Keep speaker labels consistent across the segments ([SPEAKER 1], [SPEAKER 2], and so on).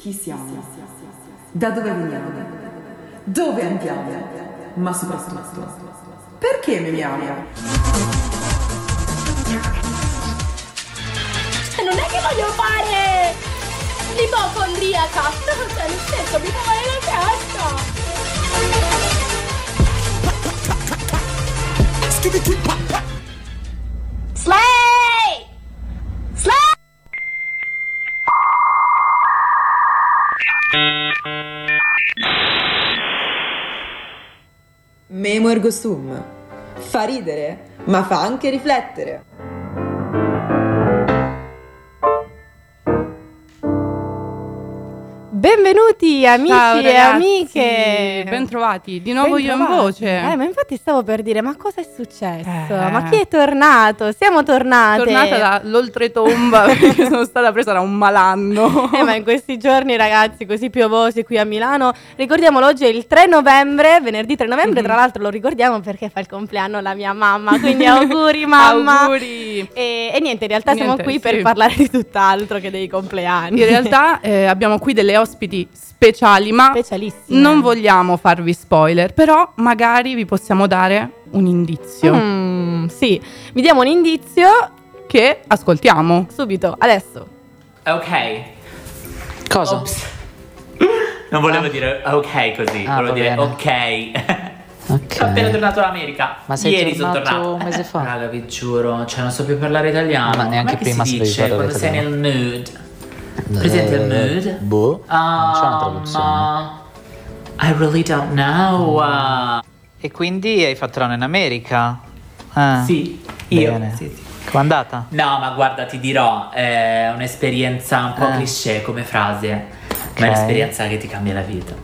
[SPEAKER 1] Chi siamo? Da dove veniamo? Dove andiamo? Ma soprattutto, perché memiamo?
[SPEAKER 2] Non è che voglio fare l'ipocondriaca, no, cioè, nel senso, mi fa male la testa. Slay!
[SPEAKER 1] Memo ergo sum. Fa ridere, ma fa anche riflettere.
[SPEAKER 3] Amici
[SPEAKER 4] Ciao,
[SPEAKER 3] e amiche.
[SPEAKER 4] Bentrovati, di nuovo io in
[SPEAKER 3] Bentrovati.
[SPEAKER 4] voce.
[SPEAKER 3] Eh, ma infatti stavo per dire, ma cosa è successo?
[SPEAKER 4] Eh.
[SPEAKER 3] Ma chi è tornato? Siamo tornate.
[SPEAKER 4] Tornata dall'oltretomba perché sono stata presa da un malanno.
[SPEAKER 3] Eh, ma in questi giorni, ragazzi, così piovosi qui a Milano, ricordiamolo, oggi è il 3 novembre, venerdì 3 novembre,
[SPEAKER 4] Mhm.
[SPEAKER 3] tra l'altro lo ricordiamo perché fa il compleanno la mia mamma, quindi auguri mamma.
[SPEAKER 4] Auguri.
[SPEAKER 3] E, e niente, in realtà siamo
[SPEAKER 4] Niente,
[SPEAKER 3] qui
[SPEAKER 4] sì.
[SPEAKER 3] per parlare di tutt'altro che dei compleanni.
[SPEAKER 4] In realtà eh, abbiamo qui delle ospiti speciali, ma
[SPEAKER 3] specialissime.
[SPEAKER 4] non vogliamo farvi spoiler, però magari vi possiamo dare un indizio
[SPEAKER 3] Mm, sì, vi diamo un indizio
[SPEAKER 4] che ascoltiamo.
[SPEAKER 3] subito, adesso.
[SPEAKER 5] Ok.
[SPEAKER 6] Cosa?
[SPEAKER 5] Ops. Non volevo dire ok così,
[SPEAKER 6] Ah,
[SPEAKER 5] volevo dire
[SPEAKER 6] bene.
[SPEAKER 5] ok.
[SPEAKER 6] Ok.
[SPEAKER 5] Sono appena tornato dall'America.
[SPEAKER 6] Ma sei
[SPEAKER 5] Ieri sono
[SPEAKER 6] tornato
[SPEAKER 5] tornato
[SPEAKER 6] un mese fa?
[SPEAKER 5] Raga, vi giuro, cioè non so più parlare italiano.
[SPEAKER 6] Ma neanche
[SPEAKER 5] Com'è che
[SPEAKER 6] prima
[SPEAKER 5] si dice quando sei nel
[SPEAKER 6] italiano.
[SPEAKER 5] mood. Presente il mood?
[SPEAKER 6] Boh, non c'è una
[SPEAKER 5] Um,
[SPEAKER 6] traduzione.
[SPEAKER 5] I really don't know. uh,
[SPEAKER 6] E quindi hai fatto l'anno in America? Ah,
[SPEAKER 5] sì, io.
[SPEAKER 6] Bene.
[SPEAKER 5] Sì, sì.
[SPEAKER 6] Com'è andata?
[SPEAKER 5] No, ma guarda, ti dirò, è un'esperienza un po'
[SPEAKER 6] Eh.
[SPEAKER 5] cliché come frase, ma
[SPEAKER 6] Ok.
[SPEAKER 5] è un'esperienza che ti cambia la vita.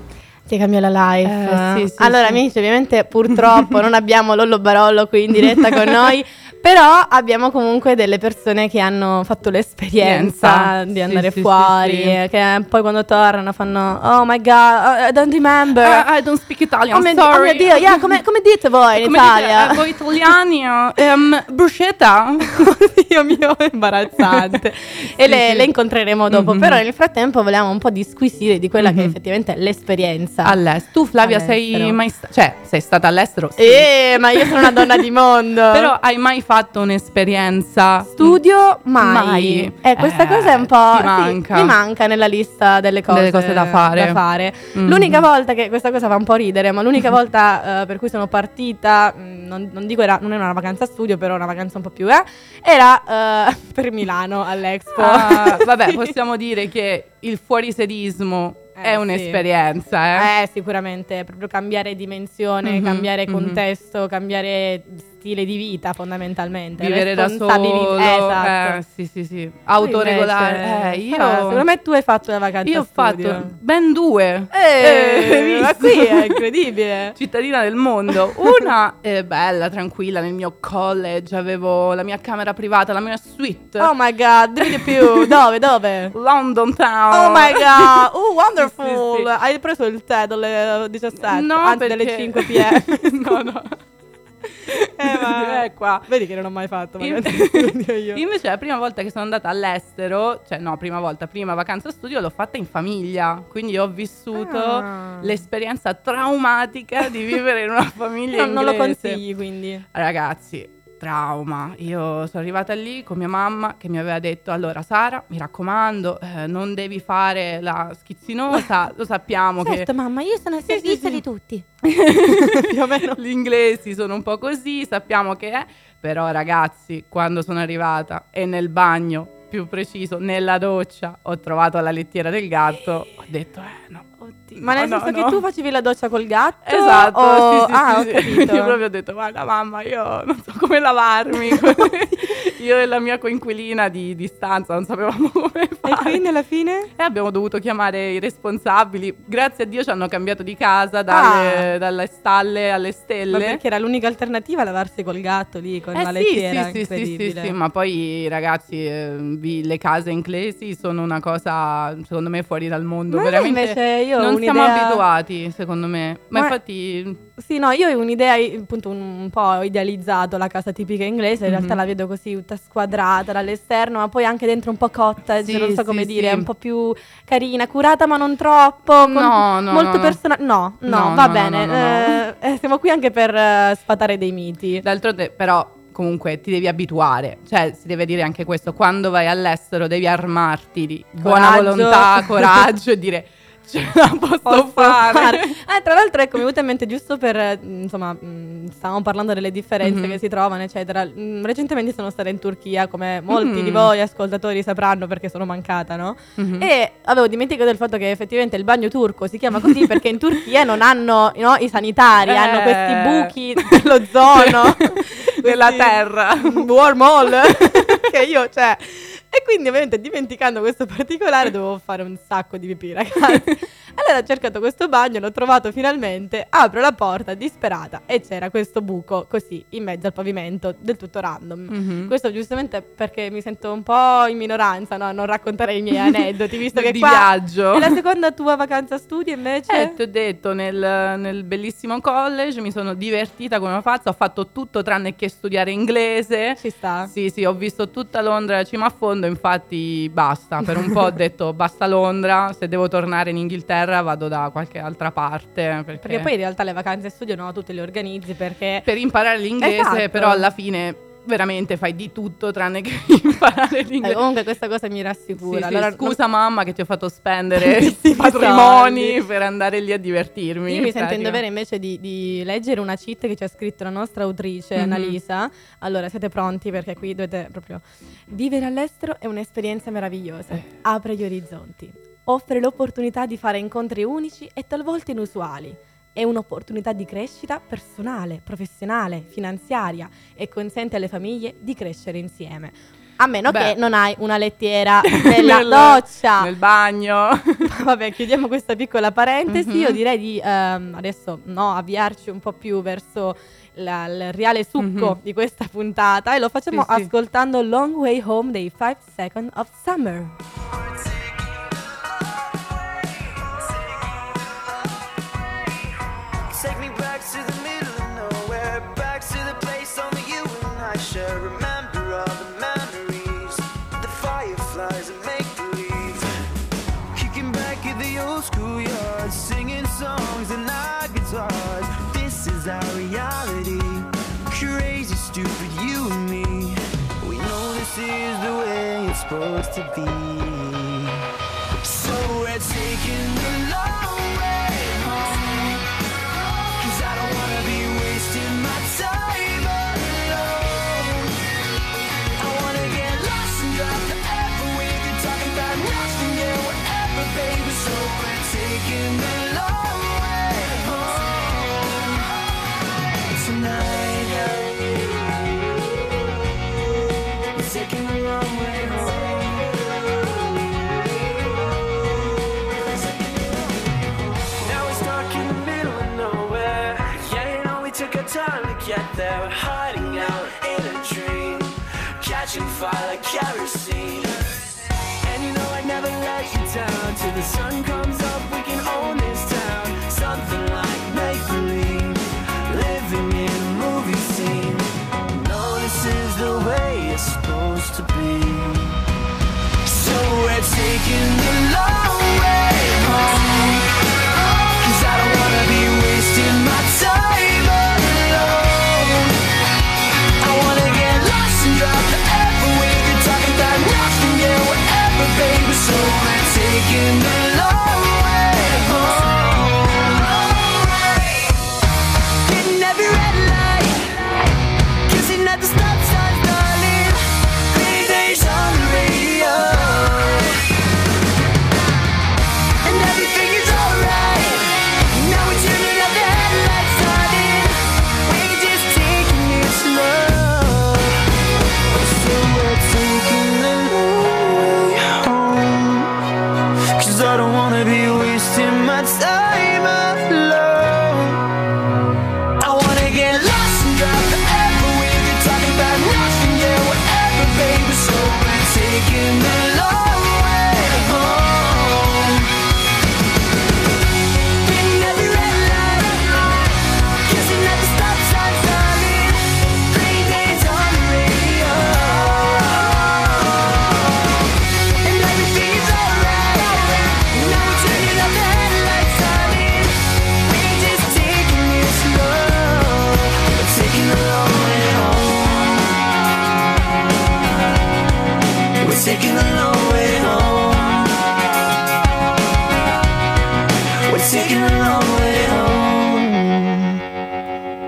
[SPEAKER 3] Ti cambia la life.
[SPEAKER 4] Eh, sì, sì,
[SPEAKER 3] allora,
[SPEAKER 4] sì.
[SPEAKER 3] amici, ovviamente purtroppo non abbiamo Lollo Barollo qui in diretta con noi. Però abbiamo comunque delle persone che hanno fatto l'esperienza
[SPEAKER 4] Esperienza.
[SPEAKER 3] di andare
[SPEAKER 4] sì,
[SPEAKER 3] fuori,
[SPEAKER 4] sì, sì.
[SPEAKER 3] che poi quando tornano fanno Oh my god, I don't remember.
[SPEAKER 4] Eh, I don't speak Italian,
[SPEAKER 3] oh, mio, oh mio Dio, yeah, come, come dite voi in
[SPEAKER 4] Come
[SPEAKER 3] Italia?
[SPEAKER 4] dite, eh, voi italiani, eh, ehm, bruschetta?
[SPEAKER 3] Dio mio, è imbarazzante. e le, le incontreremo dopo.
[SPEAKER 4] Mhm.
[SPEAKER 3] Però nel frattempo volevamo un po' disquisire di quella che
[SPEAKER 4] Mhm.
[SPEAKER 3] effettivamente è l'esperienza.
[SPEAKER 4] All'estero. Tu, Flavia,
[SPEAKER 3] All'estero.
[SPEAKER 4] sei mai stata? Cioè, sei stata all'estero? Sì.
[SPEAKER 3] Eh, ma io sono una donna di mondo.
[SPEAKER 4] Però hai mai fatto un'esperienza?
[SPEAKER 3] Studio mai.
[SPEAKER 4] Mai.
[SPEAKER 3] Eh, questa
[SPEAKER 4] Eh,
[SPEAKER 3] cosa è un po'.
[SPEAKER 4] ti
[SPEAKER 3] sì,
[SPEAKER 4] manca.
[SPEAKER 3] mi manca nella lista delle cose,
[SPEAKER 4] Delle cose da fare. Mhm.
[SPEAKER 3] L'unica volta che questa cosa fa un po' ridere, ma l'unica volta eh, per cui sono partita, mh, non, non dico era, non era una vacanza studio, però una vacanza un po' più, eh, era eh, per Milano all'Expo.
[SPEAKER 4] Ah, vabbè,
[SPEAKER 3] Sì.
[SPEAKER 4] possiamo dire che il fuorisedismo
[SPEAKER 3] Eh,
[SPEAKER 4] è
[SPEAKER 3] sì.
[SPEAKER 4] un'esperienza, eh?
[SPEAKER 3] Eh, sicuramente, proprio cambiare dimensione,
[SPEAKER 4] Mhm,
[SPEAKER 3] cambiare
[SPEAKER 4] mhm.
[SPEAKER 3] contesto, cambiare stile di vita fondamentalmente.
[SPEAKER 4] Vivere da solo,
[SPEAKER 3] Esatto.
[SPEAKER 4] eh, sì, sì, sì. Autoregolare. Eh, io,
[SPEAKER 3] Però, secondo me tu hai fatto la vacanza
[SPEAKER 4] io ho
[SPEAKER 3] studio.
[SPEAKER 4] fatto ben due.
[SPEAKER 3] Eh, ma
[SPEAKER 4] visto?
[SPEAKER 3] qui è incredibile.
[SPEAKER 4] Cittadina del mondo. Una è bella, tranquilla, nel mio college avevo la mia camera privata, la mia suite.
[SPEAKER 3] Oh my god, dimmi di più. Dove, dove?
[SPEAKER 4] London Town.
[SPEAKER 3] Oh my god, oh wonderful.
[SPEAKER 4] Sì, sì, sì.
[SPEAKER 3] Hai preso il tè dalle 17,
[SPEAKER 4] No,
[SPEAKER 3] anzi
[SPEAKER 4] perché...
[SPEAKER 3] dalle 5 pm.
[SPEAKER 4] no, no.
[SPEAKER 3] Eh, ma-
[SPEAKER 4] Eh, qua.
[SPEAKER 3] Vedi che non ho mai fatto,
[SPEAKER 4] In-
[SPEAKER 3] magari io.
[SPEAKER 4] Invece la prima volta che sono andata all'estero, cioè no, prima volta, prima vacanza studio, l'ho fatta in famiglia, quindi ho vissuto
[SPEAKER 3] Ah.
[SPEAKER 4] l'esperienza traumatica di vivere in una famiglia
[SPEAKER 3] No, non lo
[SPEAKER 4] inglese.
[SPEAKER 3] consigli quindi.
[SPEAKER 4] Ragazzi, trauma. Io sono arrivata lì con mia mamma che mi aveva detto: Allora, Sara, mi raccomando, eh, non devi fare la schizzinosa. Lo sappiamo
[SPEAKER 3] Certo, mamma, io sono al
[SPEAKER 4] Sì, sì,
[SPEAKER 3] servizio
[SPEAKER 4] sì.
[SPEAKER 3] di tutti.
[SPEAKER 4] che
[SPEAKER 3] Più o meno.
[SPEAKER 4] gli inglesi sono un po' così, sappiamo che è. Però, ragazzi, quando sono arrivata e nel bagno, più preciso, nella doccia, ho trovato la lettiera del gatto, ho detto: Eh, no.
[SPEAKER 3] Oddio. Ma nel
[SPEAKER 4] No,
[SPEAKER 3] senso
[SPEAKER 4] no,
[SPEAKER 3] che tu facevi la doccia col gatto?
[SPEAKER 4] Esatto,
[SPEAKER 3] o-
[SPEAKER 4] sì, sì,
[SPEAKER 3] ah,
[SPEAKER 4] sì,
[SPEAKER 3] ho
[SPEAKER 4] sì. Io proprio ho detto, guarda mamma, io non so come lavarmi. io e la mia coinquilina di distanza non sapevamo come
[SPEAKER 3] E
[SPEAKER 4] fare.
[SPEAKER 3] quindi alla fine?
[SPEAKER 4] E abbiamo dovuto chiamare i responsabili. Grazie a Dio ci hanno cambiato di casa dalle,
[SPEAKER 3] Ah.
[SPEAKER 4] dalle stalle alle
[SPEAKER 3] Ma
[SPEAKER 4] stelle.
[SPEAKER 3] perché era l'unica alternativa lavarsi col gatto lì, con
[SPEAKER 4] Eh
[SPEAKER 3] la lettiera
[SPEAKER 4] sì, sì, sì, sì, ma poi ragazzi, eh, vi- le case inglesi sono una cosa secondo me fuori dal mondo,
[SPEAKER 3] Ma
[SPEAKER 4] veramente
[SPEAKER 3] invece io
[SPEAKER 4] Non
[SPEAKER 3] un'idea...
[SPEAKER 4] siamo abituati, secondo me. Ma,
[SPEAKER 3] Ma-
[SPEAKER 4] infatti,
[SPEAKER 3] Sì, no, io ho un'idea, appunto, un, po' idealizzato la casa tipica inglese, in realtà
[SPEAKER 4] Mhm.
[SPEAKER 3] la vedo così tutta squadrata dall'esterno, ma poi anche dentro un po' cotta,
[SPEAKER 4] Sì,
[SPEAKER 3] non so come
[SPEAKER 4] sì,
[SPEAKER 3] dire,
[SPEAKER 4] sì.
[SPEAKER 3] un po' più carina, curata ma non troppo,
[SPEAKER 4] No, no,
[SPEAKER 3] molto
[SPEAKER 4] no,
[SPEAKER 3] personale. No, no,
[SPEAKER 4] No,
[SPEAKER 3] va
[SPEAKER 4] no,
[SPEAKER 3] bene, eh, eh, siamo qui anche per eh, sfatare dei miti.
[SPEAKER 4] d'altronde, però, comunque ti devi abituare. Cioè, si deve dire anche questo. Quando vai all'estero devi armarti di buona
[SPEAKER 3] Coraggio.
[SPEAKER 4] volontà, coraggio e dire ce la posso,
[SPEAKER 3] Posso
[SPEAKER 4] fare.
[SPEAKER 3] fare. Eh, tra l'altro, ecco, mi è venuto in mente giusto per, eh, insomma, mh, stavamo parlando delle differenze
[SPEAKER 4] Mhm.
[SPEAKER 3] che si trovano, eccetera. Mm, recentemente sono stata in Turchia, come molti
[SPEAKER 4] Mm.
[SPEAKER 3] di voi ascoltatori sapranno perché sono mancata, no?
[SPEAKER 4] Mhm.
[SPEAKER 3] E avevo dimenticato del fatto che effettivamente il bagno turco si chiama così perché in Turchia non hanno no, i sanitari,
[SPEAKER 4] Eh.
[SPEAKER 3] hanno questi buchi dell'ozono
[SPEAKER 4] Della
[SPEAKER 3] questi
[SPEAKER 4] terra.
[SPEAKER 3] wormhole che io, cioè. Quindi ovviamente dimenticando questo particolare dovevo fare un sacco di pipì, ragazzi. Allora ho cercato questo bagno, l'ho trovato finalmente, apro la porta disperata e c'era questo buco così in mezzo al pavimento, del tutto random.
[SPEAKER 4] Mhm.
[SPEAKER 3] Questo giustamente perché mi sento un po' in minoranza, no? Non raccontare i miei aneddoti, visto che
[SPEAKER 4] di
[SPEAKER 3] qua
[SPEAKER 4] viaggio.
[SPEAKER 3] è la seconda tua vacanza studio invece?
[SPEAKER 4] Eh, ti ho detto, nel, nel bellissimo college mi sono divertita come una pazza, ho fatto tutto tranne che studiare inglese.
[SPEAKER 3] Ci sta.
[SPEAKER 4] Sì, sì, ho visto tutta Londra cima a fondo, infatti basta. Per un po' ho detto basta Londra, se devo tornare in Inghilterra vado da qualche altra parte. Perché,
[SPEAKER 3] Perché poi in realtà le vacanze studio no, tu te le organizzi perché
[SPEAKER 4] per imparare l'inglese,
[SPEAKER 3] Esatto.
[SPEAKER 4] però alla fine veramente fai di tutto tranne che imparare
[SPEAKER 3] Eh,
[SPEAKER 4] l'inglese.
[SPEAKER 3] comunque questa cosa mi rassicura.
[SPEAKER 4] Sì, sì,
[SPEAKER 3] allora, non-
[SPEAKER 4] scusa mamma che ti ho fatto spendere i patrimoni
[SPEAKER 3] soldi.
[SPEAKER 4] per andare lì a divertirmi.
[SPEAKER 3] Io mi sento in dovere invece di, di leggere una cheat che ci ha scritto la nostra autrice
[SPEAKER 4] Mhm.
[SPEAKER 3] Annalisa. Allora, siete pronti? Perché qui dovete proprio. Vivere all'estero è un'esperienza meravigliosa.
[SPEAKER 4] Eh.
[SPEAKER 3] Apre gli orizzonti. Offre l'opportunità di fare incontri unici e talvolta inusuali. È un'opportunità di crescita personale, professionale, finanziaria e consente alle famiglie di crescere insieme. A meno
[SPEAKER 4] Beh.
[SPEAKER 3] che non hai una lettiera nella
[SPEAKER 4] Nel-
[SPEAKER 3] doccia.
[SPEAKER 4] Nel bagno.
[SPEAKER 3] Vabbè, chiudiamo questa piccola parentesi.
[SPEAKER 4] Mhm.
[SPEAKER 3] Io direi di ehm, adesso no, avviarci un po' più verso la- il reale succo
[SPEAKER 4] Mhm.
[SPEAKER 3] di questa puntata e lo facciamo
[SPEAKER 4] Sì, sì.
[SPEAKER 3] ascoltando Long Way Home dei 5 Seconds of Summer.
[SPEAKER 7] To the middle of nowhere, back to the place only you and I share. Remember all the memories, the fireflies and make believe. Kicking back at the old schoolyard, singing songs and our guitars. This is our reality, crazy, stupid, you and me. We know this is the way it's supposed to be. Catching fire like kerosene. And you know I'd never let you down till the sun comes up. We can own this town, something like make believe, living in a movie scene. No, this is the way it's supposed to be. So we're taking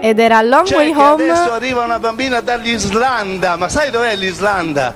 [SPEAKER 3] Ed era Long
[SPEAKER 8] Cioè
[SPEAKER 3] Way Home.
[SPEAKER 8] adesso arriva una bambina dall'Islanda, ma sai dov'è l'Islanda?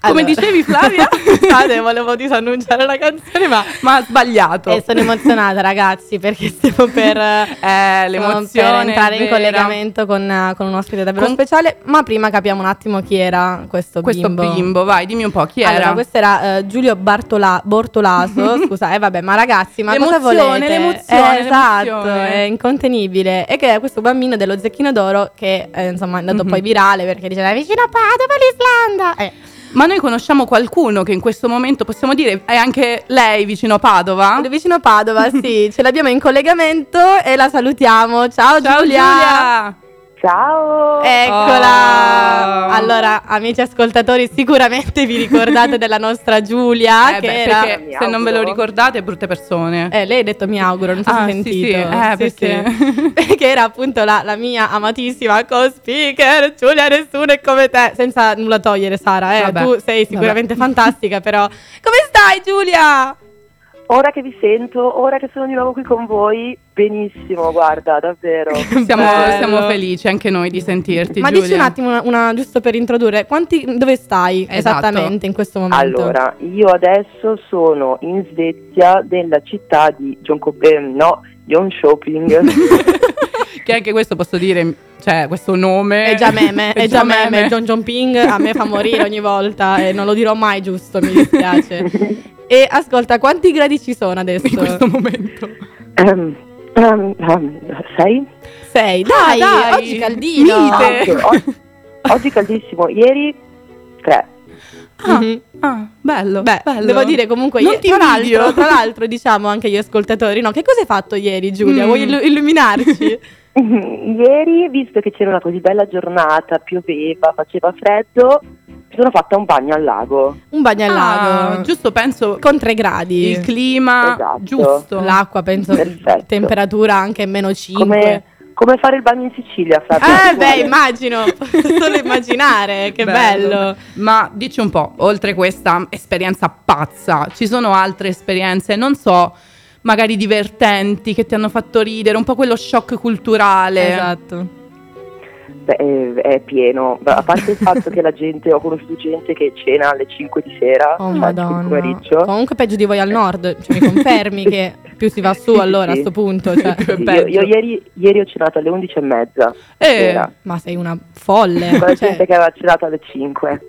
[SPEAKER 4] Come
[SPEAKER 3] Allora.
[SPEAKER 4] dicevi Flavia?
[SPEAKER 3] Scusate, volevo disannunciare la canzone, ma
[SPEAKER 4] Ma ha sbagliato.
[SPEAKER 3] Eh, sono emozionata, ragazzi, perché stiamo per,
[SPEAKER 4] Eh, l'emozione
[SPEAKER 3] per entrare in collegamento con, con un ospite davvero
[SPEAKER 4] Con-
[SPEAKER 3] speciale. Ma prima capiamo un attimo chi era questo,
[SPEAKER 4] Questo
[SPEAKER 3] bimbo.
[SPEAKER 4] bimbo. vai, dimmi un po' chi
[SPEAKER 3] Allora,
[SPEAKER 4] era.
[SPEAKER 3] questo era eh, Giulio Bartola- Bortolaso. Scusa, eh, vabbè, ma ragazzi, ma cosa
[SPEAKER 4] L'emozione,
[SPEAKER 3] volete?
[SPEAKER 4] l'emozione,
[SPEAKER 3] Eh, esatto,
[SPEAKER 4] l'emozione.
[SPEAKER 3] è incontenibile. E che è questo bambino dello Zecchino d'Oro che eh, insomma è andato
[SPEAKER 4] Mhm.
[SPEAKER 3] poi virale perché diceva vicino a Padova l'Islanda. Eh,
[SPEAKER 4] Ma noi conosciamo qualcuno che in questo momento possiamo dire è anche lei vicino a Padova?
[SPEAKER 3] vicino a Padova, sì, ce l'abbiamo in collegamento e la salutiamo. Ciao,
[SPEAKER 4] Ciao
[SPEAKER 3] Giulia.
[SPEAKER 4] Giulia!
[SPEAKER 9] Ciao!
[SPEAKER 3] Eccola!
[SPEAKER 4] Oh.
[SPEAKER 3] Allora, amici ascoltatori, sicuramente vi ricordate della nostra Giulia,
[SPEAKER 4] Eh
[SPEAKER 3] che
[SPEAKER 4] beh,
[SPEAKER 3] era...
[SPEAKER 4] perché se non ve lo ricordate, brutte persone.
[SPEAKER 3] Eh, lei ha detto mi auguro, non so
[SPEAKER 4] Ah,
[SPEAKER 3] se
[SPEAKER 4] sì,
[SPEAKER 3] sentito.
[SPEAKER 4] sì, eh, perché?
[SPEAKER 3] sì. che era appunto la, la mia amatissima co-speaker, Giulia, nessuno è come te. Senza nulla togliere, Sara, eh.
[SPEAKER 4] Vabbè,
[SPEAKER 3] tu sei sicuramente fantastica, però... Come stai, Giulia?
[SPEAKER 9] Ora che vi sento, ora che sono di nuovo qui con voi, benissimo, guarda, davvero.
[SPEAKER 4] Siamo, siamo felici anche noi di sentirti.
[SPEAKER 3] Ma
[SPEAKER 4] Giulia.
[SPEAKER 3] dici un attimo, una, una- giusto per introdurre, quanti, dove stai
[SPEAKER 4] Esatto.
[SPEAKER 3] esattamente in questo momento?
[SPEAKER 9] Allora, io adesso sono in Svezia, nella città di John Shopping, no, John Shopping.
[SPEAKER 4] che anche questo posso dire, cioè questo nome
[SPEAKER 3] È già meme, è già meme. John John Ping a me fa morire ogni volta e non lo dirò mai giusto, mi dispiace. E ascolta, quanti gradi ci sono adesso?
[SPEAKER 4] in questo momento.
[SPEAKER 9] Ehm, ehm, ehm, sei?
[SPEAKER 3] Sei, dai,
[SPEAKER 4] dai.
[SPEAKER 3] oggi caldino.
[SPEAKER 4] Mite.
[SPEAKER 9] Ah, ok, o- oggi caldissimo, ieri tre.
[SPEAKER 4] Ah,
[SPEAKER 3] Mhm.
[SPEAKER 4] ah, bello,
[SPEAKER 3] Beh,
[SPEAKER 4] bello.
[SPEAKER 3] devo dire comunque,
[SPEAKER 4] ti
[SPEAKER 3] tra, l'altro, tra l'altro diciamo anche agli ascoltatori, no, che cosa hai fatto ieri Giulia?
[SPEAKER 4] Mm.
[SPEAKER 3] Vuoi illu- illuminarci?
[SPEAKER 9] Ieri, visto che c'era una così bella giornata, pioveva, faceva freddo, mi sono fatta un bagno al lago.
[SPEAKER 3] Un bagno al
[SPEAKER 4] Ah,
[SPEAKER 3] lago,
[SPEAKER 4] giusto penso
[SPEAKER 3] con 3 gradi.
[SPEAKER 4] il clima
[SPEAKER 9] Esatto.
[SPEAKER 4] giusto.
[SPEAKER 3] L'acqua penso,
[SPEAKER 9] Perfetto.
[SPEAKER 3] temperatura anche meno 5.
[SPEAKER 9] Come, come fare il bagno in Sicilia, Flavio?
[SPEAKER 3] Eh beh, immagino, posso solo immaginare, che bello.
[SPEAKER 4] Ma dici un po', oltre questa esperienza pazza, ci sono altre esperienze, non so, magari divertenti che ti hanno fatto ridere, un po' quello shock culturale.
[SPEAKER 3] Esatto.
[SPEAKER 9] Beh, è, pieno, a parte il fatto che la gente, ho conosciuto gente che cena alle 5 di sera,
[SPEAKER 3] Oh
[SPEAKER 9] cioè
[SPEAKER 3] madonna.
[SPEAKER 9] pomeriggio.
[SPEAKER 3] Comunque peggio di voi al nord, cioè, mi confermi che più si va su
[SPEAKER 9] Sì,
[SPEAKER 3] allora a
[SPEAKER 9] sì.
[SPEAKER 3] sto punto. cioè.
[SPEAKER 9] Sì, io, io ieri, ieri ho cenato alle 11 e mezza
[SPEAKER 4] Eh,
[SPEAKER 3] Ma sei una folle.
[SPEAKER 9] la
[SPEAKER 3] cioè,
[SPEAKER 9] gente che aveva cenato alle 5.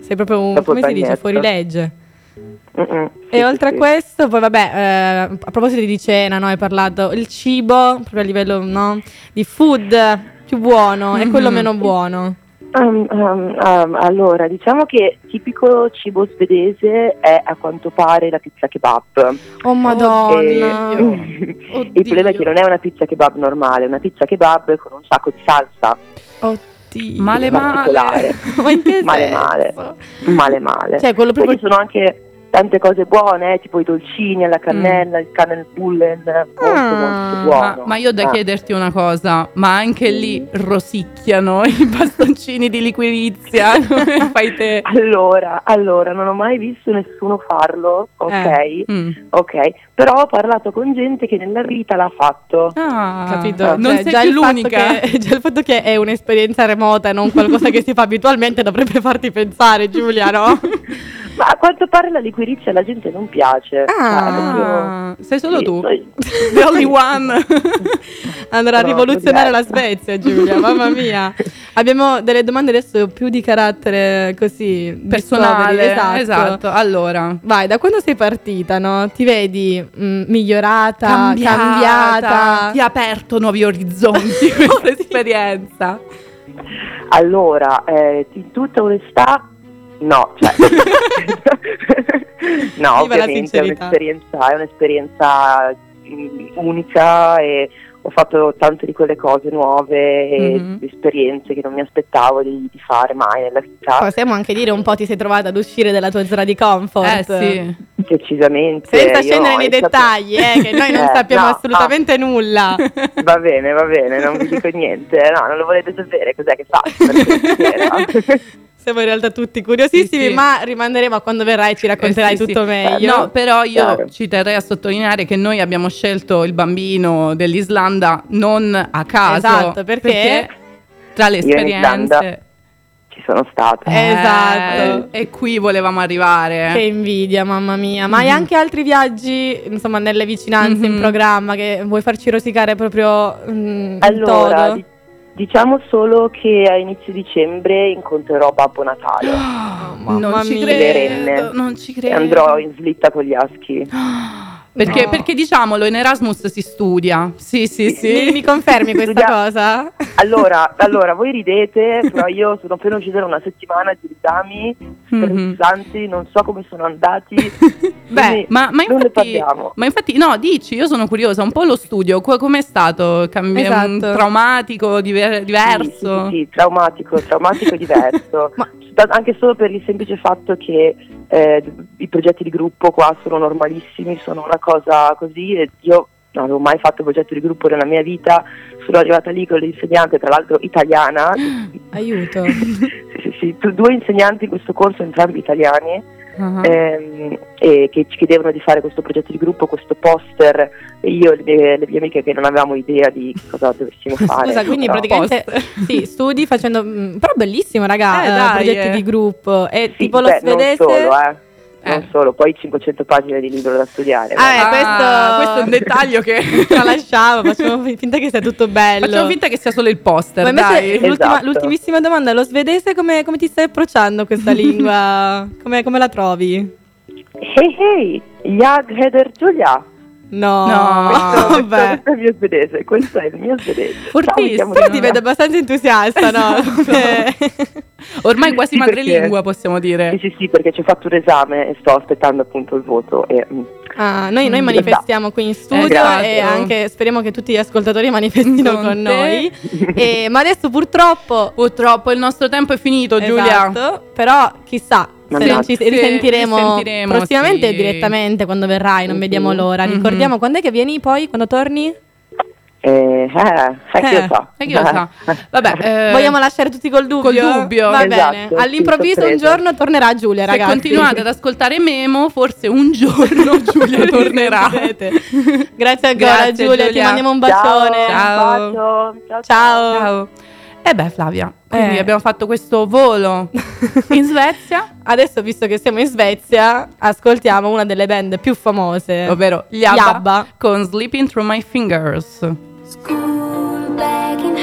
[SPEAKER 3] sei proprio un, come si dice,
[SPEAKER 9] bagnetto. Mm-mm,
[SPEAKER 3] E
[SPEAKER 9] sì,
[SPEAKER 3] oltre
[SPEAKER 9] sì,
[SPEAKER 3] a questo, poi vabbè, eh, a proposito di cena, no, hai parlato il cibo, proprio a livello no, di food più buono e quello
[SPEAKER 4] Mhm.
[SPEAKER 3] meno buono.
[SPEAKER 9] Um, um, um, allora, diciamo che tipico cibo svedese è a quanto pare la pizza kebab.
[SPEAKER 3] Oh madonna.
[SPEAKER 9] E- il problema è che non è una pizza kebab normale, è una pizza kebab con un sacco di salsa.
[SPEAKER 3] Oddio.
[SPEAKER 4] Male male.
[SPEAKER 9] Male male. Male male.
[SPEAKER 3] Cioè, quello
[SPEAKER 9] Poi
[SPEAKER 3] proprio
[SPEAKER 9] ci sono anche tante cose buone, eh, tipo i dolcini alla cannella, il cannelbullen, molto
[SPEAKER 3] Ah,
[SPEAKER 9] molto buono.
[SPEAKER 4] Ma, ma io ho da
[SPEAKER 9] Ah.
[SPEAKER 4] chiederti una cosa, ma anche lì rosicchiano i bastoncini di liquirizia, come fai te?
[SPEAKER 9] Allora, allora, non ho mai visto nessuno farlo, ok?
[SPEAKER 3] Eh.
[SPEAKER 4] Mm.
[SPEAKER 9] Ok, però ho parlato con gente che nella vita l'ha fatto.
[SPEAKER 4] Ah,
[SPEAKER 3] Capito?
[SPEAKER 4] Non
[SPEAKER 3] Cioè,
[SPEAKER 4] sei
[SPEAKER 3] già
[SPEAKER 4] più
[SPEAKER 3] il
[SPEAKER 4] l'unica.
[SPEAKER 3] che- già il fatto che è un'esperienza remota e non qualcosa che si fa abitualmente dovrebbe farti pensare, Giulia, no?
[SPEAKER 9] Ma a quanto pare la liquirizia alla gente non piace.
[SPEAKER 3] Ah.
[SPEAKER 9] Cioè, proprio-
[SPEAKER 4] sei solo
[SPEAKER 9] Sì,
[SPEAKER 4] tu.
[SPEAKER 9] poi-
[SPEAKER 4] The only one.
[SPEAKER 3] Andrà a rivoluzionare la. Svezia, Giulia, mamma mia. Abbiamo delle domande adesso più di carattere così
[SPEAKER 4] Personale.
[SPEAKER 3] discovery,
[SPEAKER 4] Esatto. Allora.
[SPEAKER 3] Vai, da quando sei partita, no? Ti vedi mm, migliorata,
[SPEAKER 4] Cambiata,
[SPEAKER 3] cambiata?
[SPEAKER 4] Ti ha aperto nuovi orizzonti questa esperienza.
[SPEAKER 9] Allora, eh, in tutta onestà, no, cioè, no,
[SPEAKER 3] Viva
[SPEAKER 9] ovviamente è un'esperienza, è un'esperienza mm, unica e ho fatto tante di quelle cose nuove e
[SPEAKER 4] Mhm.
[SPEAKER 9] esperienze che non mi aspettavo di, di fare mai nella vita,
[SPEAKER 3] Possiamo anche dire un po' ti sei trovata ad uscire dalla tua zona di comfort.
[SPEAKER 4] Eh sì.
[SPEAKER 9] decisamente.
[SPEAKER 3] Senza scendere nei dettagli, eh, che noi non
[SPEAKER 9] Eh,
[SPEAKER 3] sappiamo
[SPEAKER 9] no,
[SPEAKER 3] assolutamente nulla.
[SPEAKER 9] no, va bene, va bene, non vi dico niente, no, non lo volete sapere, cos'è che faccio?
[SPEAKER 3] Siamo in realtà tutti curiosissimi,
[SPEAKER 4] Sì, sì.
[SPEAKER 3] ma rimanderemo a quando verrai e ci racconterai
[SPEAKER 4] Eh, sì,
[SPEAKER 3] tutto
[SPEAKER 4] sì.
[SPEAKER 3] meglio.
[SPEAKER 4] No, però io
[SPEAKER 9] Chiaro.
[SPEAKER 4] ci terrei a sottolineare che noi abbiamo scelto il bambino dell'Islanda non a caso.
[SPEAKER 3] Esatto, perché?
[SPEAKER 4] tra le
[SPEAKER 9] in
[SPEAKER 4] esperienze
[SPEAKER 9] Ci sono stata.
[SPEAKER 3] Eh, Esatto.
[SPEAKER 4] e qui volevamo arrivare.
[SPEAKER 3] Che invidia, mamma mia. Ma hai
[SPEAKER 4] Mhm.
[SPEAKER 3] anche altri viaggi, insomma, nelle vicinanze in
[SPEAKER 4] Mhm.
[SPEAKER 3] programma che vuoi farci rosicare proprio mm, in
[SPEAKER 9] Allora,
[SPEAKER 3] toto?
[SPEAKER 9] di- diciamo solo che a inizio dicembre incontrerò Babbo Natale
[SPEAKER 3] mamma
[SPEAKER 4] non ci credo, non ci
[SPEAKER 9] e
[SPEAKER 4] credo.
[SPEAKER 9] andrò in slitta con gli aschi.
[SPEAKER 4] Perché,
[SPEAKER 3] No.
[SPEAKER 4] perché diciamolo, in Erasmus si studia. Sì, sì, sì.
[SPEAKER 3] Mi, mi confermi questa
[SPEAKER 9] Studia-
[SPEAKER 3] cosa?
[SPEAKER 9] Allora, allora, voi ridete, però io sono appena uscita da una settimana di esami
[SPEAKER 4] Mhm.
[SPEAKER 9] stressanti, non so come sono andati.
[SPEAKER 3] Beh,
[SPEAKER 4] Ma, ma infatti, ma infatti, no, dici, io sono curiosa, un po' lo studio, co- com'è stato? Cambi-
[SPEAKER 3] Esatto.
[SPEAKER 4] traumatico, diver- diverso?
[SPEAKER 9] Sì, sì, sì, traumatico, traumatico e diverso.
[SPEAKER 3] Ma-
[SPEAKER 9] Anche solo per il semplice fatto che eh, i progetti di gruppo qua sono normalissimi, sono una cosa così e io non avevo mai fatto progetto di gruppo nella mia vita, sono arrivata lì con l'insegnante, tra l'altro italiana,
[SPEAKER 3] Aiuto.
[SPEAKER 9] sì, sì, sì, due insegnanti in questo corso, entrambi italiani,
[SPEAKER 4] Ah.
[SPEAKER 9] ehm, e che ci chiedevano di fare questo progetto di gruppo, questo poster, e io e le mie, le mie amiche che non avevamo idea di cosa dovessimo fare.
[SPEAKER 3] Scusa, quindi
[SPEAKER 9] però-
[SPEAKER 3] praticamente sì, studi facendo mm, però bellissimo, raga,
[SPEAKER 4] Eh,
[SPEAKER 3] eh,
[SPEAKER 4] dai,
[SPEAKER 3] progetti
[SPEAKER 4] eh.
[SPEAKER 3] di gruppo e
[SPEAKER 9] Sì,
[SPEAKER 3] tipo lo
[SPEAKER 9] beh,
[SPEAKER 3] svedese.
[SPEAKER 9] Non solo, eh.
[SPEAKER 4] Eh.
[SPEAKER 9] Non solo, poi 500 pagine di libro da studiare.
[SPEAKER 3] Ah, eh, questo-
[SPEAKER 4] questo è un dettaglio che
[SPEAKER 3] Tralasciamo, facciamo finta che sia tutto bello.
[SPEAKER 4] facciamo finta che sia solo il poster,
[SPEAKER 3] Ma invece
[SPEAKER 4] dai.
[SPEAKER 3] l'ultima-
[SPEAKER 9] Esatto.
[SPEAKER 3] l'ultimissima domanda, lo svedese come, come ti stai approcciando questa lingua? Come, come la trovi?
[SPEAKER 9] Hey hey, jag heter Giulia.
[SPEAKER 3] No,
[SPEAKER 4] No.
[SPEAKER 9] questo, questo-
[SPEAKER 3] vabbè.
[SPEAKER 9] questo è il mio svedese, questo è il mio svedese.
[SPEAKER 4] Fortissimo.
[SPEAKER 3] Però ti
[SPEAKER 9] Giulia.
[SPEAKER 3] vedo abbastanza entusiasta, no? Come-
[SPEAKER 4] Ormai quasi
[SPEAKER 9] Sì, perché-
[SPEAKER 4] madrelingua, possiamo dire.
[SPEAKER 9] Sì, sì, sì, perché ci ho fatto un esame e sto aspettando appunto il voto. E, mm,
[SPEAKER 3] Ah, noi, noi
[SPEAKER 9] Mm,
[SPEAKER 3] manifestiamo qui in studio
[SPEAKER 4] Esatto.
[SPEAKER 3] e anche speriamo che tutti gli ascoltatori manifestino
[SPEAKER 4] Con
[SPEAKER 3] con, noi. E- ma adesso purtroppo
[SPEAKER 4] Purtroppo il nostro tempo è finito, Giulia.
[SPEAKER 3] Esatto, però chissà se
[SPEAKER 9] Mannaggia.
[SPEAKER 3] ci
[SPEAKER 4] Sì,
[SPEAKER 3] risentiremo,
[SPEAKER 4] risentiremo,
[SPEAKER 3] prossimamente
[SPEAKER 4] sì.
[SPEAKER 3] direttamente quando verrai, non
[SPEAKER 9] Mhm.
[SPEAKER 3] vediamo l'ora.
[SPEAKER 4] Mhm.
[SPEAKER 3] Ricordiamo quando è che vieni poi, quando torni?
[SPEAKER 9] eh, eh, eh, chi
[SPEAKER 3] Eh,
[SPEAKER 9] lo sa.
[SPEAKER 4] E chi lo sa? Vabbè, eh,
[SPEAKER 3] Vogliamo lasciare tutti col dubbio?
[SPEAKER 4] col dubbio.
[SPEAKER 3] Va
[SPEAKER 9] Esatto,
[SPEAKER 3] bene,
[SPEAKER 9] sì,
[SPEAKER 3] all'improvviso un giorno tornerà Giulia,
[SPEAKER 4] se
[SPEAKER 3] ragazzi.
[SPEAKER 4] continuate ad ascoltare Memo, forse un giorno Giulia tornerà.
[SPEAKER 3] Grazie ancora
[SPEAKER 4] Grazie,
[SPEAKER 3] Giulia, ti
[SPEAKER 4] Giulia.
[SPEAKER 3] mandiamo un
[SPEAKER 9] Ciao,
[SPEAKER 3] bacione.
[SPEAKER 4] Ciao.
[SPEAKER 9] un bacio. Ciao.
[SPEAKER 3] Ciao.
[SPEAKER 4] Ciao. E beh, Flavia, quindi
[SPEAKER 3] Eh.
[SPEAKER 4] abbiamo fatto questo volo in Svezia,
[SPEAKER 3] Adesso, visto che siamo in Svezia, ascoltiamo una delle band più famose,
[SPEAKER 4] ovvero gli
[SPEAKER 3] Gli
[SPEAKER 4] Abba,
[SPEAKER 3] Abba.
[SPEAKER 4] con Sleeping Through My Fingers.
[SPEAKER 10] School bag in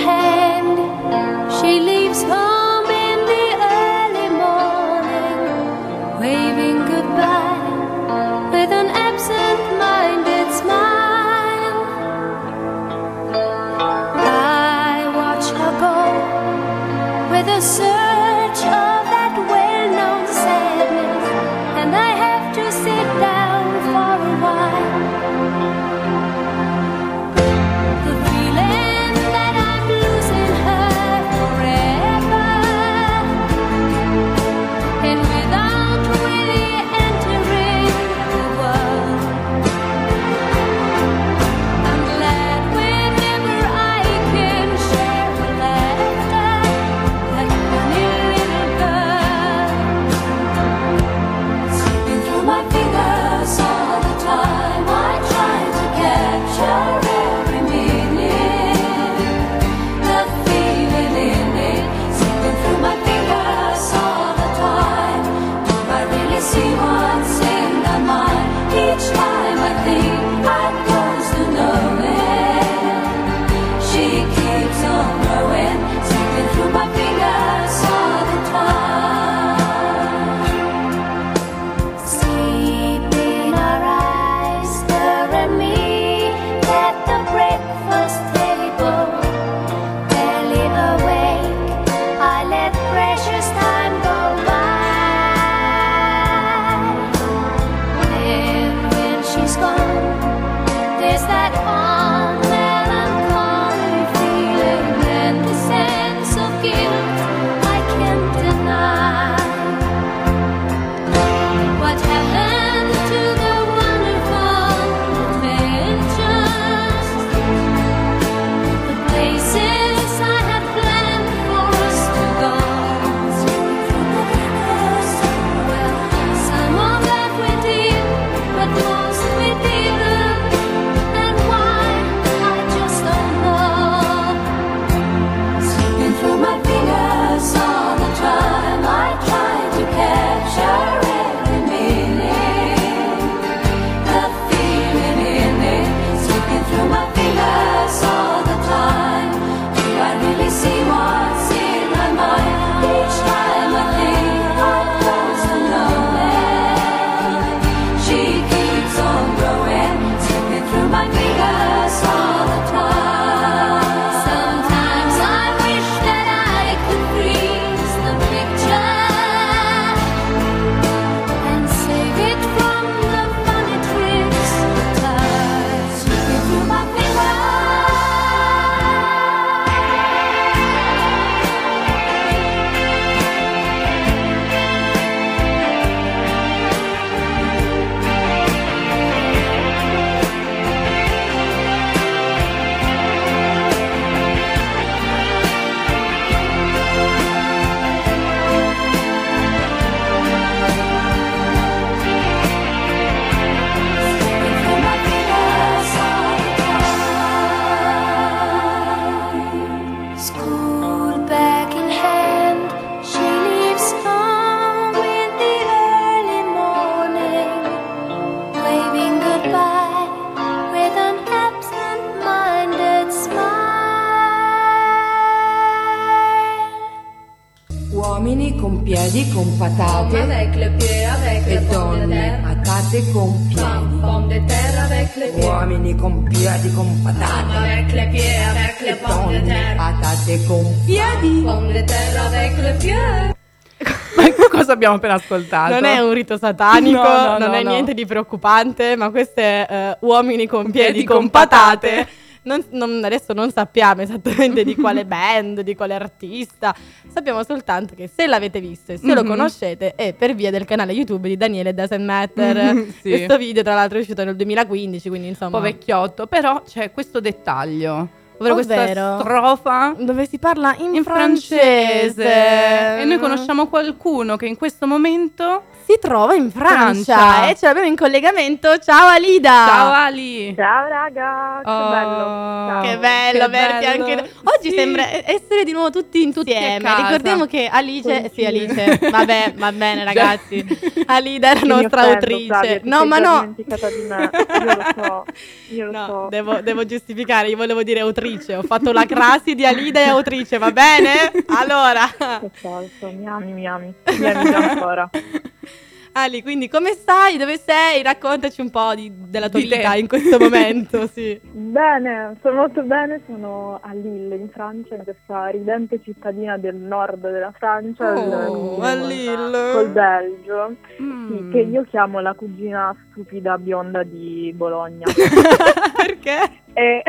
[SPEAKER 4] abbiamo appena ascoltato?
[SPEAKER 3] Non è un rito satanico,
[SPEAKER 4] No, no,
[SPEAKER 3] non
[SPEAKER 4] no,
[SPEAKER 3] è niente di preoccupante, ma queste eh, uomini con piedi
[SPEAKER 4] piedi
[SPEAKER 3] con
[SPEAKER 4] con
[SPEAKER 3] patate.
[SPEAKER 4] patate.
[SPEAKER 3] non- non- adesso non sappiamo esattamente di quale band, di quale artista. Sappiamo soltanto che se l'avete visto e se lo
[SPEAKER 4] Mhm.
[SPEAKER 3] conoscete è per via del canale YouTube di Daniele Doesn't Matter.
[SPEAKER 4] Sì.
[SPEAKER 3] Questo video, tra l'altro, è uscito nel 2015, quindi
[SPEAKER 4] un
[SPEAKER 3] insomma.
[SPEAKER 4] po' vecchiotto, però c'è questo dettaglio. Ovvero questa
[SPEAKER 3] Ovvero?
[SPEAKER 4] strofa
[SPEAKER 3] Dove si parla in,
[SPEAKER 4] in francese. E noi conosciamo qualcuno che in questo momento
[SPEAKER 3] Si trova in Francia,
[SPEAKER 4] Francia.
[SPEAKER 3] e ce l'abbiamo in collegamento. Ciao Alida!
[SPEAKER 4] Ciao Ali!
[SPEAKER 11] Ciao raga, che
[SPEAKER 4] Oh,
[SPEAKER 11] bello. Ciao.
[SPEAKER 3] Che bello
[SPEAKER 4] Che
[SPEAKER 3] averti
[SPEAKER 4] bello.
[SPEAKER 3] anche Oggi
[SPEAKER 4] Sì.
[SPEAKER 3] sembra essere di nuovo tutti insieme.
[SPEAKER 4] casa.
[SPEAKER 3] Ricordiamo che Alice, sì Alice, vabbè, va bene ragazzi. Alida è la nostra
[SPEAKER 11] offendo,
[SPEAKER 3] autrice.
[SPEAKER 11] Flavia,
[SPEAKER 3] no, ma no.
[SPEAKER 11] dimenticata di me. Io lo so, io lo
[SPEAKER 3] No,
[SPEAKER 11] so.
[SPEAKER 3] devo, devo giustificare, io volevo dire autrice, ho fatto la crasi di Alida e autrice, va bene? Allora,
[SPEAKER 11] Certo, mi ami, mi ami. Mi ami ancora.
[SPEAKER 3] Ali, quindi come stai? Dove sei? Raccontaci un po' di- della tua
[SPEAKER 4] Di te.
[SPEAKER 3] vita in questo momento, sì.
[SPEAKER 11] Bene, sto molto bene, sono a Lille in Francia, in questa ridente cittadina del nord della Francia,
[SPEAKER 3] Oh, a Lille.
[SPEAKER 11] col Belgio,
[SPEAKER 4] Mm.
[SPEAKER 11] sì, che io chiamo la cugina stupida bionda di Bologna.
[SPEAKER 3] Perché?
[SPEAKER 11] E-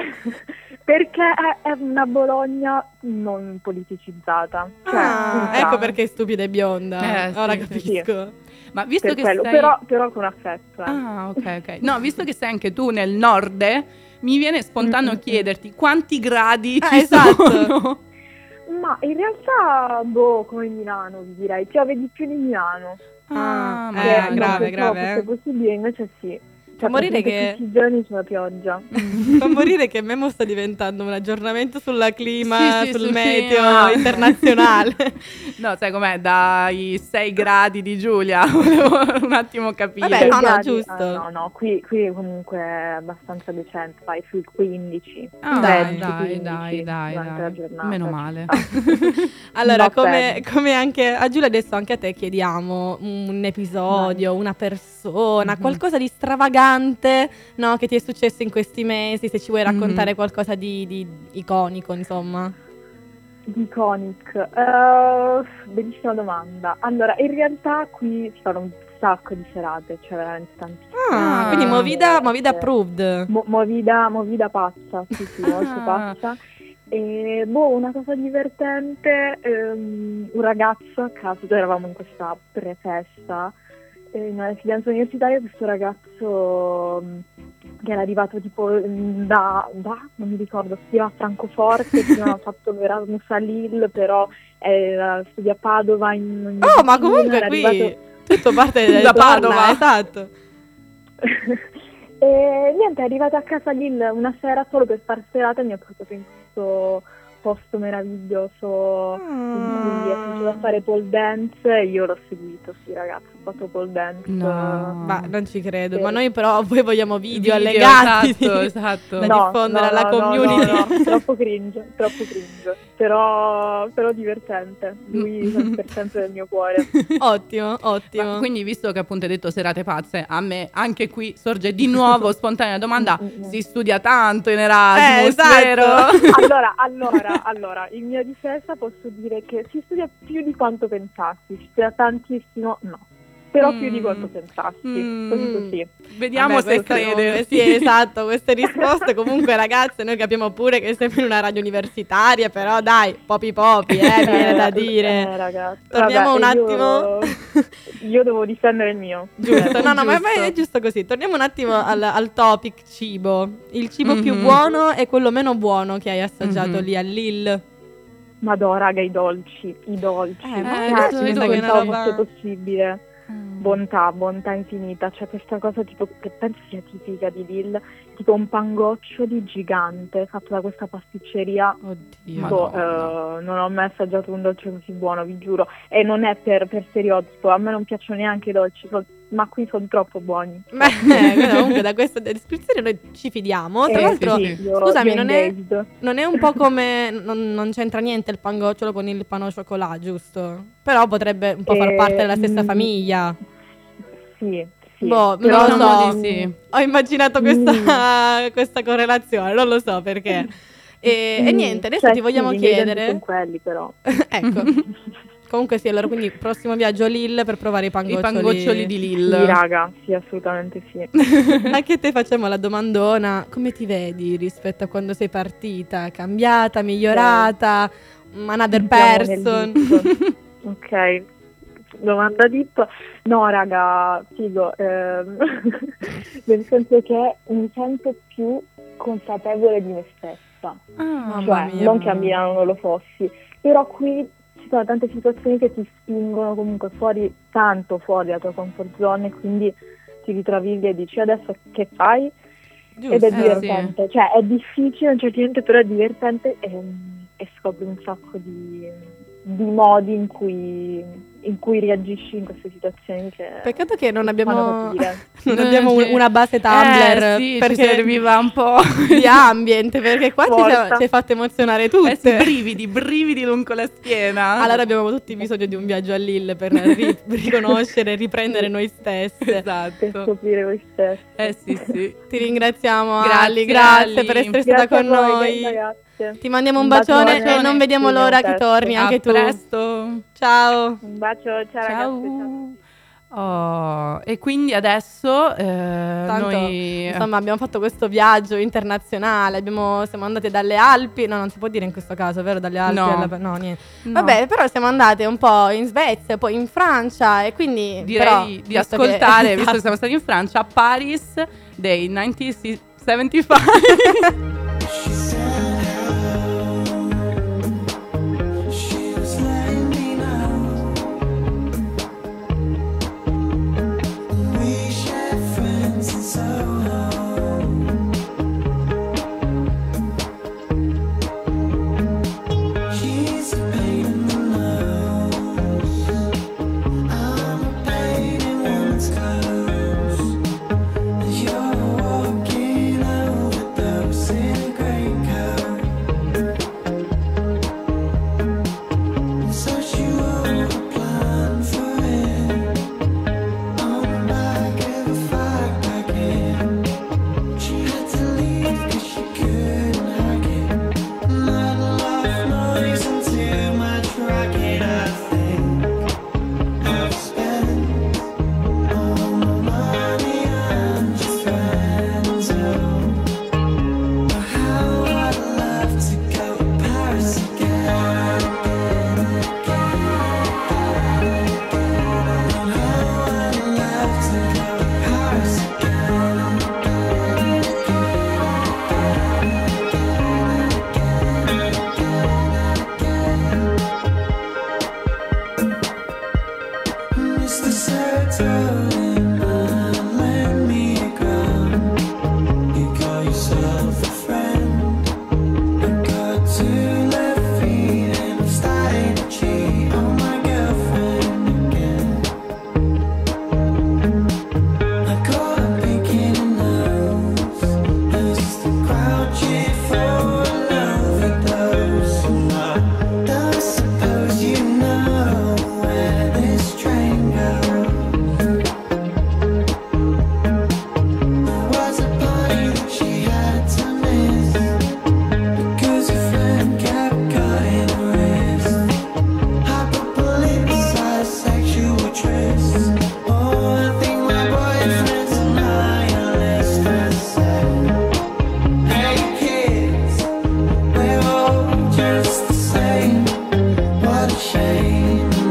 [SPEAKER 11] perché è, è una Bologna non politicizzata. Cioè,
[SPEAKER 3] Ah, ecco perché è stupida e bionda.
[SPEAKER 4] Eh, sì,
[SPEAKER 3] Ora
[SPEAKER 4] sì,
[SPEAKER 3] capisco.
[SPEAKER 4] Ma visto
[SPEAKER 11] per
[SPEAKER 4] che
[SPEAKER 11] quello,
[SPEAKER 4] sei...
[SPEAKER 11] però, però con affetto. eh.
[SPEAKER 4] Ah, ok, ok. No, visto che sei anche tu nel nord, eh, mi viene spontaneo
[SPEAKER 11] Mm, mm,
[SPEAKER 4] chiederti quanti gradi
[SPEAKER 3] Ah,
[SPEAKER 4] ci
[SPEAKER 3] esatto.
[SPEAKER 4] sono.
[SPEAKER 11] Ma in realtà, boh, come Milano, vi direi, piove di più di Milano.
[SPEAKER 4] Ah,
[SPEAKER 3] Ah,
[SPEAKER 4] ma
[SPEAKER 3] eh,
[SPEAKER 11] Che
[SPEAKER 4] dai,
[SPEAKER 3] grave, grave,
[SPEAKER 11] Se
[SPEAKER 3] eh.
[SPEAKER 11] è possibile, invece sì.
[SPEAKER 3] Fa
[SPEAKER 11] Cioè,
[SPEAKER 3] morire
[SPEAKER 11] praticamente
[SPEAKER 3] che-
[SPEAKER 11] tutti i giorni c'è la pioggia.
[SPEAKER 3] Fa morire che Memo sta diventando un aggiornamento sulla clima,
[SPEAKER 4] Sì, sì,
[SPEAKER 3] sul
[SPEAKER 4] sul
[SPEAKER 3] meteo
[SPEAKER 4] clima.
[SPEAKER 3] internazionale.
[SPEAKER 4] No, sai com'è? Dai 6 gradi di Giulia, volevo un attimo capire.
[SPEAKER 3] Vabbè, no, no, giusto.
[SPEAKER 11] ah, no, no, qui, qui comunque è abbastanza decente, fai sui 15.
[SPEAKER 4] Ah,
[SPEAKER 3] Dai,
[SPEAKER 4] dai, dai,
[SPEAKER 11] 15
[SPEAKER 4] dai, dai, dai. Meno male.
[SPEAKER 3] Allora,
[SPEAKER 11] No,
[SPEAKER 3] come, come anche a Giulia adesso anche a te chiediamo un episodio, una persona,
[SPEAKER 4] Mhm.
[SPEAKER 3] qualcosa di stravagante no, che ti è successo in questi mesi, se ci vuoi
[SPEAKER 4] Mhm.
[SPEAKER 3] raccontare qualcosa di, di iconico, insomma.
[SPEAKER 11] Di Iconic, Eh, bellissima domanda. Allora, in realtà qui si fanno un sacco di serate, cioè veramente tantissime.
[SPEAKER 3] Ah,
[SPEAKER 4] Ah.
[SPEAKER 3] quindi Movida, movida
[SPEAKER 11] Sì.
[SPEAKER 3] approved.
[SPEAKER 11] Mo- movida, movida pazza, sì, sì, molto pazza. E boh, una cosa divertente, ehm, un ragazzo a caso, eravamo in questa prefesta, eh, in una residenza universitaria, questo ragazzo mm, che era arrivato tipo mm, da, da non mi ricordo, studiava a Francoforte, prima ha fatto l'Erasmus a Lille, però era, studia a Padova in, in
[SPEAKER 3] Oh, ma comunque
[SPEAKER 11] era
[SPEAKER 3] qui
[SPEAKER 11] arrivato-
[SPEAKER 3] tutto parte
[SPEAKER 4] Da Padova.
[SPEAKER 3] Esatto.
[SPEAKER 11] e niente, è arrivata a casa Lil una sera solo per far serata e mi ha portato in questo posto meraviglioso in cui ha cominciato a fare pole dance e io l'ho seguito, sì ragazzi, ho fatto pole dance.
[SPEAKER 4] No.
[SPEAKER 3] Ma non ci credo.
[SPEAKER 11] Sì.
[SPEAKER 3] Ma noi però poi vogliamo video,
[SPEAKER 4] Video,
[SPEAKER 3] allegati
[SPEAKER 4] esatto, esatto.
[SPEAKER 3] da
[SPEAKER 11] No,
[SPEAKER 3] diffondere
[SPEAKER 11] no,
[SPEAKER 3] alla
[SPEAKER 11] no,
[SPEAKER 3] community.
[SPEAKER 11] no, no, troppo cringe, troppo cringe, però, però divertente, lui fa per sempre del mio cuore.
[SPEAKER 3] ottimo, ottimo.
[SPEAKER 4] Ma quindi, visto che appunto hai detto serate pazze, a me anche qui sorge di nuovo spontanea domanda:
[SPEAKER 11] Mm, mm, mm.
[SPEAKER 4] si studia tanto in Erasmus,
[SPEAKER 3] Eh, esatto.
[SPEAKER 4] vero?
[SPEAKER 11] Allora, allora, allora, in mia difesa posso dire che si studia più di quanto pensassi, si studia tantissimo, no, però più di
[SPEAKER 4] Mm.
[SPEAKER 11] quanto pensassi,
[SPEAKER 4] Mm.
[SPEAKER 11] così così.
[SPEAKER 4] Vediamo
[SPEAKER 3] Vabbè,
[SPEAKER 4] se crede.
[SPEAKER 3] Sì, esatto, queste risposte comunque ragazze, noi capiamo pure che siamo in una radio universitaria, però dai, popi popi, eh, viene da
[SPEAKER 11] Eh,
[SPEAKER 3] dire.
[SPEAKER 11] ragazzi.
[SPEAKER 3] Torniamo
[SPEAKER 11] Vabbè,
[SPEAKER 3] un
[SPEAKER 11] io-
[SPEAKER 3] attimo.
[SPEAKER 11] Io devo difendere il mio.
[SPEAKER 3] Giusto, no, no, ma
[SPEAKER 4] Giusto.
[SPEAKER 3] ma è giusto così. Torniamo un attimo al, al topic cibo. Il cibo più
[SPEAKER 4] Mhm.
[SPEAKER 3] buono e quello meno buono che hai assaggiato
[SPEAKER 4] Mhm.
[SPEAKER 3] lì a Lille.
[SPEAKER 11] Madò, raga, i dolci, i dolci.
[SPEAKER 3] Eh, ma
[SPEAKER 11] Cioè,
[SPEAKER 3] sa che è
[SPEAKER 11] possibile. Bontà, bontà infinita, cioè questa cosa tipo che penso sia tipica di Lille, tipo un pangoccio di gigante fatto da questa pasticceria
[SPEAKER 3] Oddio.
[SPEAKER 11] Boh,
[SPEAKER 4] Madonna.
[SPEAKER 11] eh, non ho mai assaggiato un dolce così buono, vi giuro. E non è per, per stereotipo, a me non piacciono neanche i dolci, col- ma qui sono troppo buoni.
[SPEAKER 3] Beh, eh, comunque da questa descrizione noi ci fidiamo. Tra
[SPEAKER 11] Eh,
[SPEAKER 3] l'altro,
[SPEAKER 11] sì,
[SPEAKER 3] scusami, non è, non è un po' come. Non, non c'entra niente il pangocciolo con il pan au chocolat, giusto? Però potrebbe un po' far
[SPEAKER 11] Eh,
[SPEAKER 3] parte della stessa
[SPEAKER 11] mm,
[SPEAKER 3] famiglia.
[SPEAKER 11] Sì, sì.
[SPEAKER 3] Boh,
[SPEAKER 11] Però
[SPEAKER 3] non lo so.
[SPEAKER 7] di sì.
[SPEAKER 3] Ho immaginato questa, questa correlazione, non lo so perché. E, e
[SPEAKER 11] Mm,
[SPEAKER 3] niente, adesso
[SPEAKER 11] cioè,
[SPEAKER 3] ti vogliamo
[SPEAKER 11] sì,
[SPEAKER 3] chiedere.
[SPEAKER 11] sono quelli però.
[SPEAKER 3] ecco. Comunque sì, allora quindi prossimo viaggio a Lille per provare i pangoccioli.
[SPEAKER 7] pangoccioli di Lille.
[SPEAKER 11] Sì, raga, sì, assolutamente sì.
[SPEAKER 3] Anche te facciamo la domandona, come ti vedi rispetto a quando sei partita? Cambiata, migliorata? Another
[SPEAKER 11] Entriamo nel
[SPEAKER 3] person?
[SPEAKER 11] ok, domanda deep. No, raga, figo, ehm, nel senso che mi sento più consapevole di me stessa.
[SPEAKER 3] Mamma
[SPEAKER 11] cioè,
[SPEAKER 3] mia.
[SPEAKER 11] non che a Milano non lo fossi, però qui ci sono tante situazioni che ti spingono comunque fuori, tanto fuori dalla tua comfort zone, e quindi ti ritrovi lì e dici adesso che fai? Ed è
[SPEAKER 7] Giusto, eh,
[SPEAKER 11] divertente, cioè è difficile a un certo punto, però è divertente e, e scopri un sacco di, di modi in cui, in cui reagisci in queste situazioni che
[SPEAKER 3] Peccato che non abbiamo, non abbiamo un- una base Tumblr
[SPEAKER 7] Eh, sì,
[SPEAKER 3] perché
[SPEAKER 7] serviva un po'
[SPEAKER 3] di ambient perché qua ci hai fatto emozionare
[SPEAKER 7] Eh
[SPEAKER 3] tutte.
[SPEAKER 7] sì, brividi, brividi lungo la schiena.
[SPEAKER 3] Allora abbiamo tutti bisogno di un viaggio a Lille per ri- riconoscere e riprendere noi stesse.
[SPEAKER 11] per
[SPEAKER 7] Esatto.
[SPEAKER 11] scoprire voi stessi.
[SPEAKER 7] Eh sì, sì.
[SPEAKER 3] Ti ringraziamo
[SPEAKER 7] Grazie,
[SPEAKER 3] Ali, grazie
[SPEAKER 7] Ali.
[SPEAKER 3] per essere stata
[SPEAKER 11] Grazie
[SPEAKER 3] con
[SPEAKER 11] a voi,
[SPEAKER 3] noi.
[SPEAKER 11] Ragazze.
[SPEAKER 3] Ti mandiamo un
[SPEAKER 11] Un
[SPEAKER 3] bacione,
[SPEAKER 11] bacione.
[SPEAKER 3] e non vediamo
[SPEAKER 11] Sì,
[SPEAKER 3] l'ora che
[SPEAKER 11] testo.
[SPEAKER 3] torni anche
[SPEAKER 7] a
[SPEAKER 3] tu.
[SPEAKER 7] presto.
[SPEAKER 3] Ciao.
[SPEAKER 11] Un bacio, ciao, ragazzi. ciao.
[SPEAKER 7] Oh, e quindi adesso eh,
[SPEAKER 3] Tanto,
[SPEAKER 7] noi...
[SPEAKER 3] insomma, abbiamo fatto questo viaggio internazionale. abbiamo- siamo andate dalle Alpi. No, non si può dire in questo caso, vero? Dalle Alpi
[SPEAKER 7] No.
[SPEAKER 3] alla- no, niente.
[SPEAKER 7] No.
[SPEAKER 3] Vabbè, però siamo andate un po' in Svezia, poi in Francia. E quindi
[SPEAKER 7] direi
[SPEAKER 3] però,
[SPEAKER 7] di
[SPEAKER 3] visto che-
[SPEAKER 7] ascoltare, visto
[SPEAKER 3] Esatto.
[SPEAKER 7] che siamo stati in Francia, a Paris dei 1975.
[SPEAKER 4] name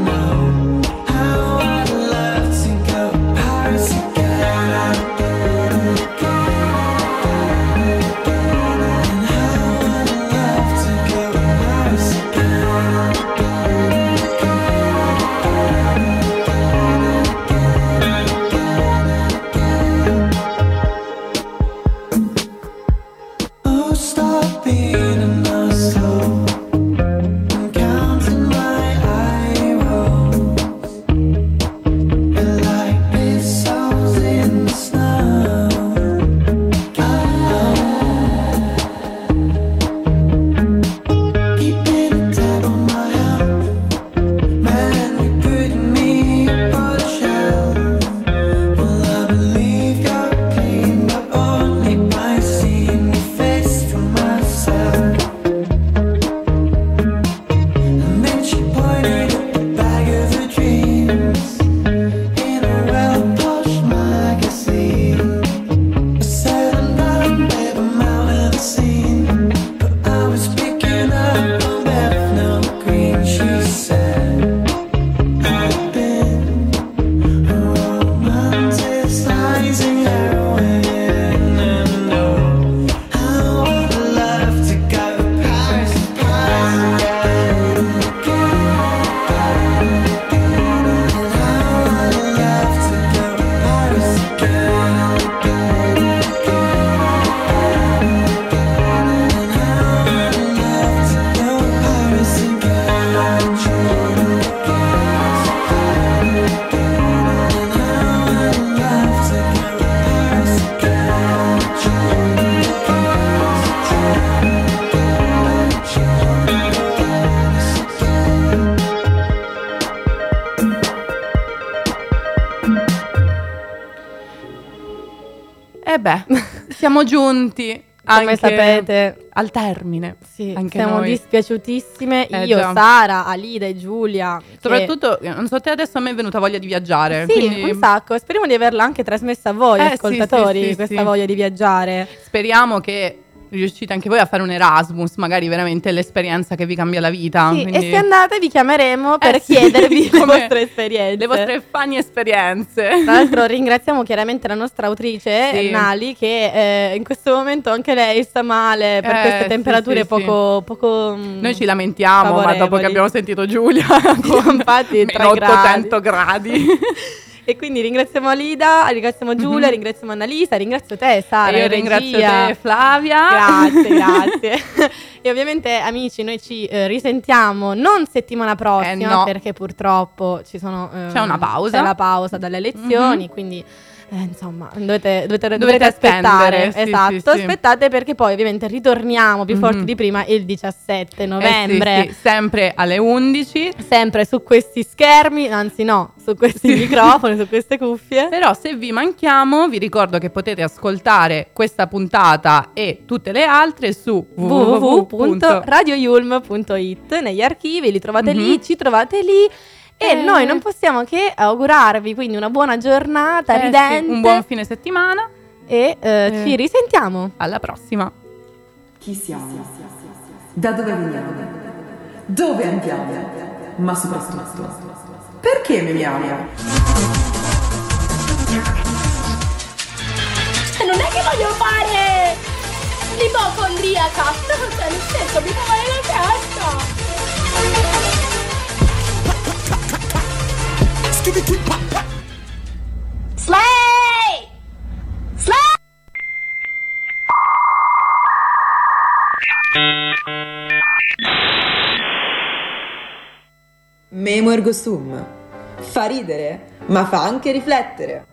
[SPEAKER 4] siamo giunti
[SPEAKER 3] Come sapete,
[SPEAKER 4] al termine.
[SPEAKER 3] sì,
[SPEAKER 4] anche
[SPEAKER 3] siamo
[SPEAKER 4] noi.
[SPEAKER 3] dispiaciutissime.
[SPEAKER 4] Eh,
[SPEAKER 3] Io,
[SPEAKER 4] già.
[SPEAKER 3] Sara, Alida e Giulia. che-
[SPEAKER 4] Soprattutto, eh, non so te, adesso a me è venuta voglia di viaggiare.
[SPEAKER 3] Sì,
[SPEAKER 4] quindi
[SPEAKER 3] un sacco. Speriamo di averla anche trasmessa a voi,
[SPEAKER 4] Eh,
[SPEAKER 3] ascoltatori,
[SPEAKER 4] sì, sì,
[SPEAKER 3] questa
[SPEAKER 4] sì.
[SPEAKER 3] voglia di viaggiare.
[SPEAKER 4] speriamo che riuscite anche voi a fare un Erasmus, magari veramente l'esperienza che vi cambia la vita.
[SPEAKER 3] Sì,
[SPEAKER 4] quindi-
[SPEAKER 3] E se andate vi chiameremo per
[SPEAKER 4] Eh, sì,
[SPEAKER 3] chiedervi le vostre esperienze.
[SPEAKER 4] le vostre funny esperienze.
[SPEAKER 3] Tra l'altro ringraziamo chiaramente la nostra autrice
[SPEAKER 4] Sì.
[SPEAKER 3] Nali che eh, in questo momento anche lei sta male per
[SPEAKER 4] Eh,
[SPEAKER 3] queste temperature
[SPEAKER 4] sì,
[SPEAKER 3] poco, poco mm,
[SPEAKER 4] Noi ci lamentiamo, ma dopo
[SPEAKER 3] favorevoli.
[SPEAKER 4] che abbiamo sentito Giulia con
[SPEAKER 3] Infatti,
[SPEAKER 4] meno
[SPEAKER 3] tre
[SPEAKER 4] 800 gradi.
[SPEAKER 3] E quindi ringraziamo Lida, ringraziamo Giulia, ringraziamo Annalisa, ringrazio te Sara.
[SPEAKER 4] E io
[SPEAKER 3] in
[SPEAKER 4] ringrazio
[SPEAKER 3] regia.
[SPEAKER 4] te, Flavia.
[SPEAKER 3] Grazie, grazie. e ovviamente amici, noi ci eh, risentiamo non settimana prossima
[SPEAKER 4] Eh, no.
[SPEAKER 3] perché purtroppo ci sono ehm,
[SPEAKER 4] C'è una pausa.
[SPEAKER 3] C'è la pausa dalle
[SPEAKER 4] Mhm.
[SPEAKER 3] quindi eh, insomma, dovete, dovete,
[SPEAKER 4] Dovete
[SPEAKER 3] dovete aspettare.
[SPEAKER 4] sì,
[SPEAKER 3] esatto,
[SPEAKER 4] sì, sì.
[SPEAKER 3] aspettate perché poi ovviamente ritorniamo più forti
[SPEAKER 4] Mhm.
[SPEAKER 3] di prima il 17
[SPEAKER 4] Eh,
[SPEAKER 3] novembre.
[SPEAKER 4] sì, sì, sempre alle 11.
[SPEAKER 3] Sempre su questi schermi, anzi no, su questi microfoni, su queste cuffie.
[SPEAKER 4] Però se vi manchiamo, vi ricordo che potete ascoltare questa puntata e tutte le altre su www.
[SPEAKER 3] www.radioyulm.it negli archivi, li trovate lì,
[SPEAKER 4] Mhm.
[SPEAKER 3] ci trovate lì e noi non possiamo che augurarvi quindi una buona giornata
[SPEAKER 4] Eh, sì,
[SPEAKER 3] ridente
[SPEAKER 4] un buon fine settimana.
[SPEAKER 3] e eh,
[SPEAKER 4] Eh.
[SPEAKER 3] ci risentiamo.
[SPEAKER 4] Alla prossima.
[SPEAKER 1] Chi siamo? Da dove veniamo? Dove andiamo? Ma soprattutto, perché memiamo?
[SPEAKER 2] Non è che voglio fare l'ipocondriaca. Cioè, nel senso, mi fa male la testa. Slay! Slay!
[SPEAKER 12] Memo ergo sum. Fa ridere, ma fa anche riflettere.